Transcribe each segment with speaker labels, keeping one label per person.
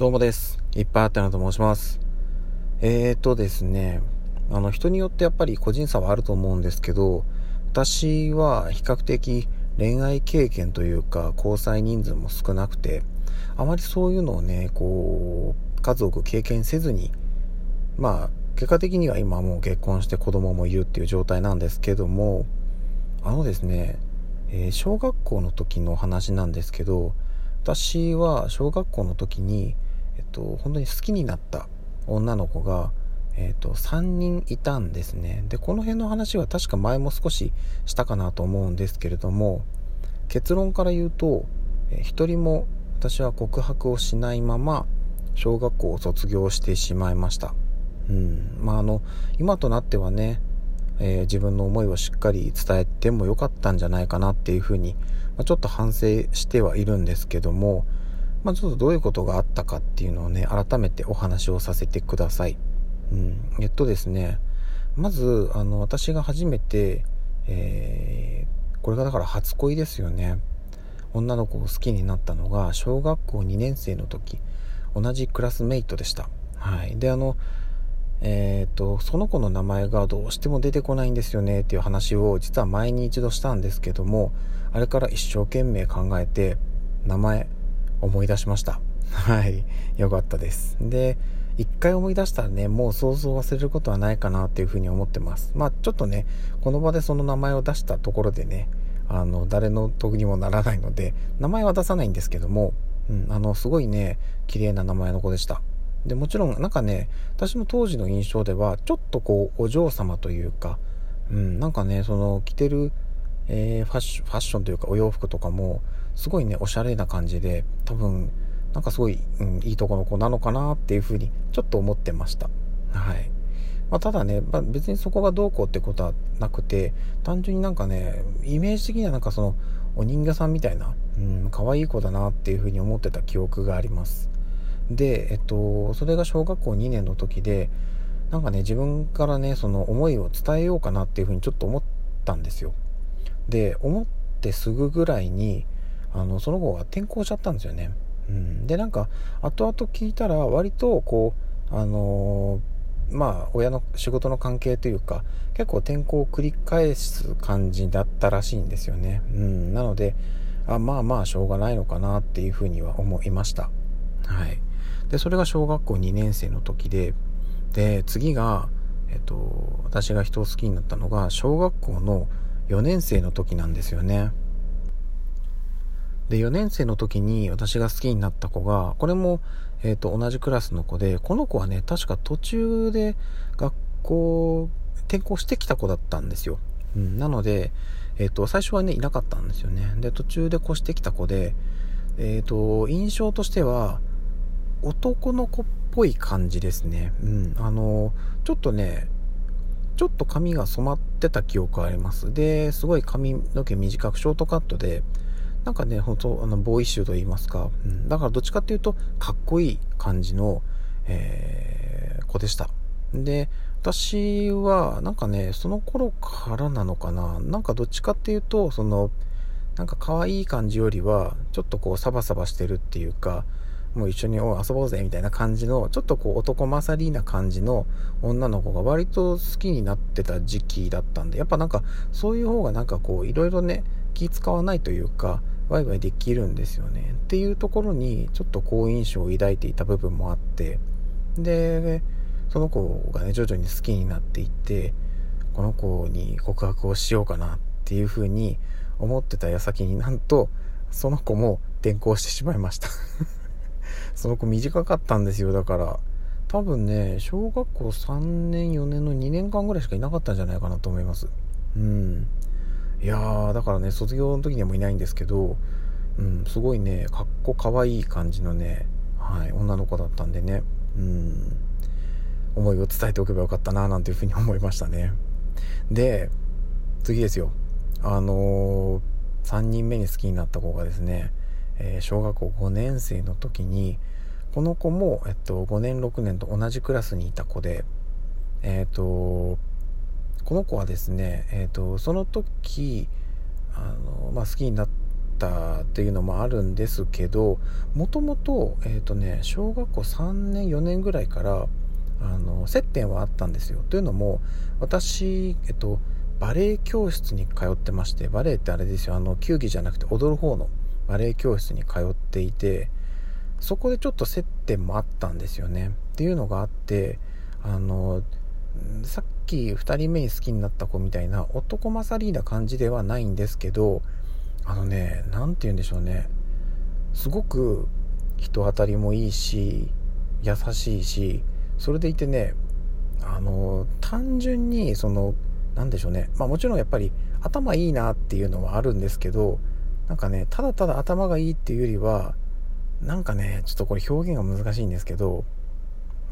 Speaker 1: どうもです。いっぱいあったなと申します。えーとですね、あの人によってやっぱり個人差はあると思うんですけど、私は比較的恋愛経験というか交際人数も少なくて、あまりそういうのをね、こう、家族経験せずに、まあ、結果的には今もう結婚して子供もいるっていう状態なんですけども、あのですね、えー、小学校の時の話なんですけど、私は小学校の時に、と、本当に好きになった女の子が、えっと、3人いたんですね。で、この辺の話は確か前も少ししたかなと思うんですけれども、結論から言うと、え1人も私は告白をしないまま、小学校を卒業してしまいました。うん。まあ、あの、今となってはね、えー、自分の思いをしっかり伝えてもよかったんじゃないかなっていうふうに、まあ、ちょっと反省してはいるんですけども、まあ、ちょっとどういうことがあったかっていうのをね、改めてお話をさせてください。うん。えっとですね、まず、あの、私が初めて、えー、これがだから初恋ですよね。女の子を好きになったのが、小学校2年生の時、同じクラスメイトでした。はい。で、あの、えっ、と、その子の名前がどうしても出てこないんですよねっていう話を実は前に一度したんですけども、あれから一生懸命考えて、名前、思い出しました。はい。よかったです。で、一回思い出したらね、もう想像忘れることはないかなっていうふうに思ってます。まあちょっとね、この場でその名前を出したところでね、あの、誰の得にもならないので、名前は出さないんですけども、うん、あの、すごいね、綺麗な名前の子でした。で、もちろんなんかね、私の当時の印象では、ちょっとこう、お嬢様というか、うん、なんかね、その、着てる、えー、ファッション、ファッションというかお洋服とかも、すごいね、おしゃれな感じで、多分、なんかすごい、うん、いいとこの子なのかなっていうふうに、ちょっと思ってました。はい。まあ、ただね、まあ、別にそこがどうこうってことはなくて、単純になんかね、イメージ的にはなんかその、お人形さんみたいな、うん、可愛い子だなっていうふうに思ってた記憶があります。で、えっと、それが小学校2年の時で、なんかね、自分からね、その思いを伝えようかなっていうふうにちょっと思ったんですよ。で、思ってすぐぐらいに、あの、その子が転校しちゃったんですよね。うん。で、なんか、後々聞いたら、割と、こう、あのー、まあ、親の仕事の関係というか、結構転校を繰り返す感じだったらしいんですよね。うん。なので、あまあまあ、しょうがないのかなっていうふうには思いました。はい。で、それが小学校2年生の時で、で、次が、えっと、私が人を好きになったのが、小学校の4年生の時なんですよね。で、4年生の時に私が好きになった子が、これも、えっ、と、同じクラスの子で、この子はね、確か途中で学校、転校してきた子だったんですよ。うん、なので、えっ、と、最初はね、いなかったんですよね。で、途中で越してきた子で、えっ、と、印象としては、男の子っぽい感じですね。うん。あの、ちょっとね、ちょっと髪が染まってた記憶あります。で、すごい髪の毛短くショートカットで、なんかね、本当あの、ボーイッシュと言いますか。うん。だからどっちかっていうと、かっこいい感じの、えー、子でした。で、私は、なんかね、その頃からなのかな。なんかどっちかっていうと、その、なんか可愛い感じよりは、ちょっとこうサバサバしてるっていうか、もう一緒に遊ぼうぜみたいな感じの、ちょっとこう男勝りな感じの女の子が割と好きになってた時期だったんで、やっぱなんかそういう方がなんかこういろいろね、気使わないというか、ワイワイできるんですよね。っていうところにちょっと好印象を抱いていた部分もあって、で、その子がね、徐々に好きになっていって、この子に告白をしようかなっていう風に思ってた矢先になんと、その子も転校してしまいました その子短かったんですよ。だから、多分ね、小学校3年、4年の2年間ぐらいしかいなかったんじゃないかなと思います。うん。いやー、だからね、卒業の時にもいないんですけど、うん、すごいね、かっこかわいい感じのね、はい、女の子だったんでね、うん、思いを伝えておけばよかったな、なんていうふうに思いましたね。で、次ですよ。あのー、3人目に好きになった子がですね、えー、小学校5年生の時にこの子も、えっと、5年6年と同じクラスにいた子で、えっ、とこの子はですね、えっ、とその時あの、まあ、好きになったっていうのもあるんですけどもともと,、えーとね、小学校3年4年ぐらいからあの接点はあったんですよ。というのも私、えっと、バレエ教室に通ってましてバレエってあれですよ。あの球技じゃなくて踊る方のバレエ教室に通っていてそこでちょっと接点もあったんですよね。っていうのがあってあのさっき2人目に好きになった子みたいな男勝りな感じではないんですけどあのね何て言うんでしょうね。すごく人当たりもいいし優しいしそれでいてねあの単純にその何でしょうね。まあもちろんやっぱり頭いいなっていうのはあるんですけどなんかねただただ頭がいいっていうよりはなんかねちょっとこれ表現が難しいんですけど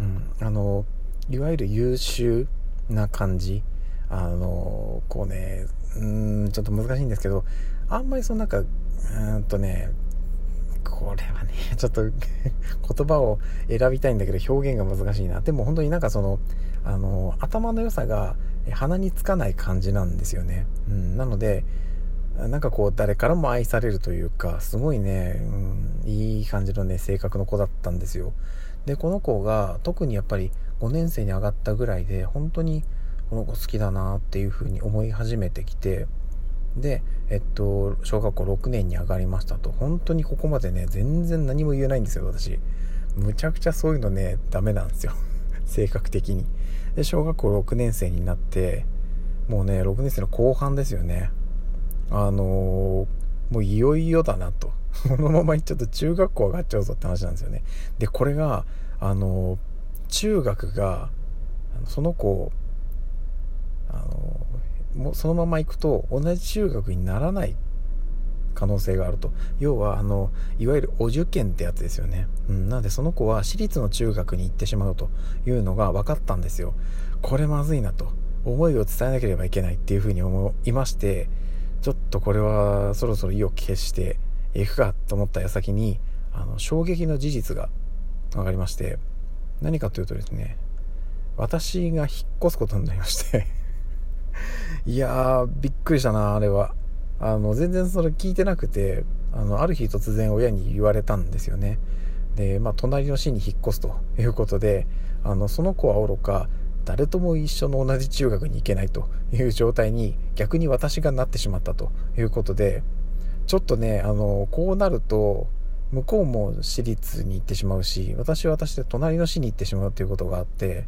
Speaker 1: うんあのいわゆる優秀な感じ。あのこうねうんちょっと難しいんですけどあんまりそのなんかうんとねこれはね ちょっと 言葉を選びたいんだけど表現が難しいな。でも本当になんかそのあの頭の良さが鼻につかない感じなんですよね、うん、なのでなんかこう誰からも愛されるというかすごいね、うん、いい感じのね性格の子だったんですよ。でこの子が特にやっぱり5年生に上がったぐらいで本当にこの子好きだなっていうふうに思い始めてきてでえっと小学校6年に上がりましたと。本当にここまでね全然何も言えないんですよ私。むちゃくちゃそういうのねダメなんですよ。性格的に。で小学校6年生になってもうね6年生の後半ですよね。あのー、もういよいよだなと。このまま行っちゃうと中学校上がっちゃうぞって話なんですよね。でこれがあのー中学がその子あのもうそのまま行くと同じ中学にならない可能性があると。要はあのいわゆるお受験ってやつですよね、うん、なのでその子は私立の中学に行ってしまうというのが分かったんですよ。これまずいなと。思いを伝えなければいけないっていうふうに思いましてちょっとこれはそろそろ意を決していくかと思った矢先にあの衝撃の事実が分かりまして。何かというとですね私が引っ越すことになりまして いやーびっくりしたなあれは。あの全然それ聞いてなくてあのある日突然親に言われたんですよね。でまあ隣の市に引っ越すということであのその子はおろか誰とも一緒の同じ中学に行けないという状態に逆に私がなってしまったということでちょっとねあのこうなると向こうも私立に行ってしまうし私は私で隣の市に行ってしまうということがあって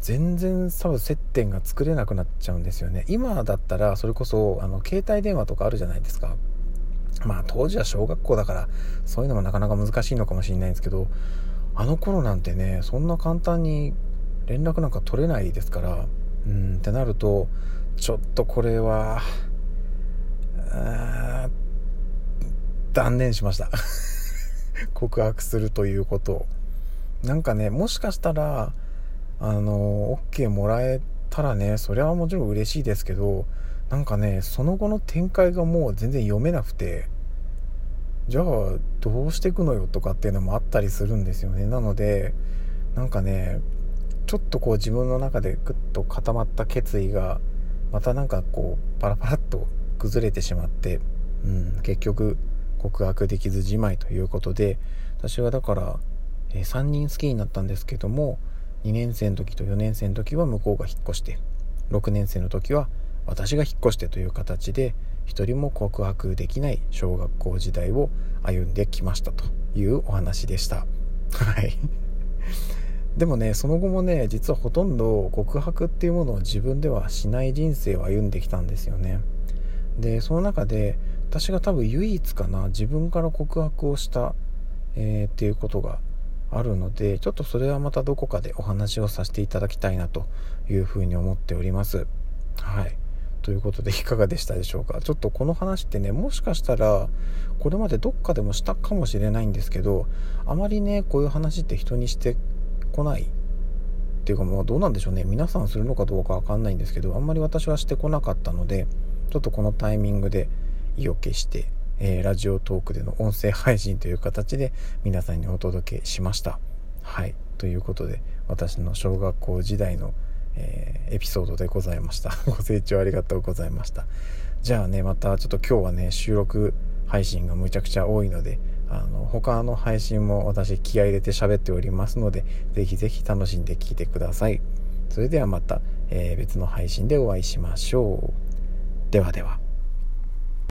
Speaker 1: 全然多分接点が作れなくなっちゃうんですよね。今だったらそれこそあの携帯電話とかあるじゃないですか。まあ当時は小学校だからそういうのもなかなか難しいのかもしれないんですけどあの頃なんてねそんな簡単に連絡なんか取れないですからうんってなるとちょっとこれは断念しました。告白するということ。をなんかねもしかしたらあの OK もらえたらねそれはもちろん嬉しいですけどなんかねその後の展開がもう全然読めなくてじゃあどうしていくのよとかっていうのもあったりするんですよね。なのでなんかねちょっとこう自分の中でグッと固まった決意がまたなんかこうパラパラっと崩れてしまって、うん、結局告白できずじまいということで私はだから、えー、3人好きになったんですけども2年生の時と4年生の時は向こうが引っ越して6年生の時は私が引っ越してという形で一人も告白できない小学校時代を歩んできましたというお話でした。はい。でもねその後もね実はほとんど告白っていうものを自分ではしない人生を歩んできたんですよね。でその中で私が多分唯一かな自分から告白をした、えー、っていうことがあるのでちょっとそれはまたどこかでお話をさせていただきたいなというふうに思っております。はい。ということでいかがでしたでしょうか？ちょっとこの話ってねもしかしたらこれまでどっかでもしたかもしれないんですけどあまりねこういう話って人にしてこない。っていうかまあどうなんでしょうね。皆さんするのかどうかわかんないんですけどあんまり私はしてこなかったのでちょっとこのタイミングで意を決して、えー、ラジオトークでの音声配信という形で皆さんにお届けしました。はい。ということで、私の小学校時代の、えー、エピソードでございました。ご清聴ありがとうございました。じゃあね、またちょっと今日はね、収録配信がむちゃくちゃ多いのであの他の配信も私気合入れて喋っておりますのでぜひぜひ楽しんで聴いてくださいそれではまた、えー、別の配信でお会いしましょうではでは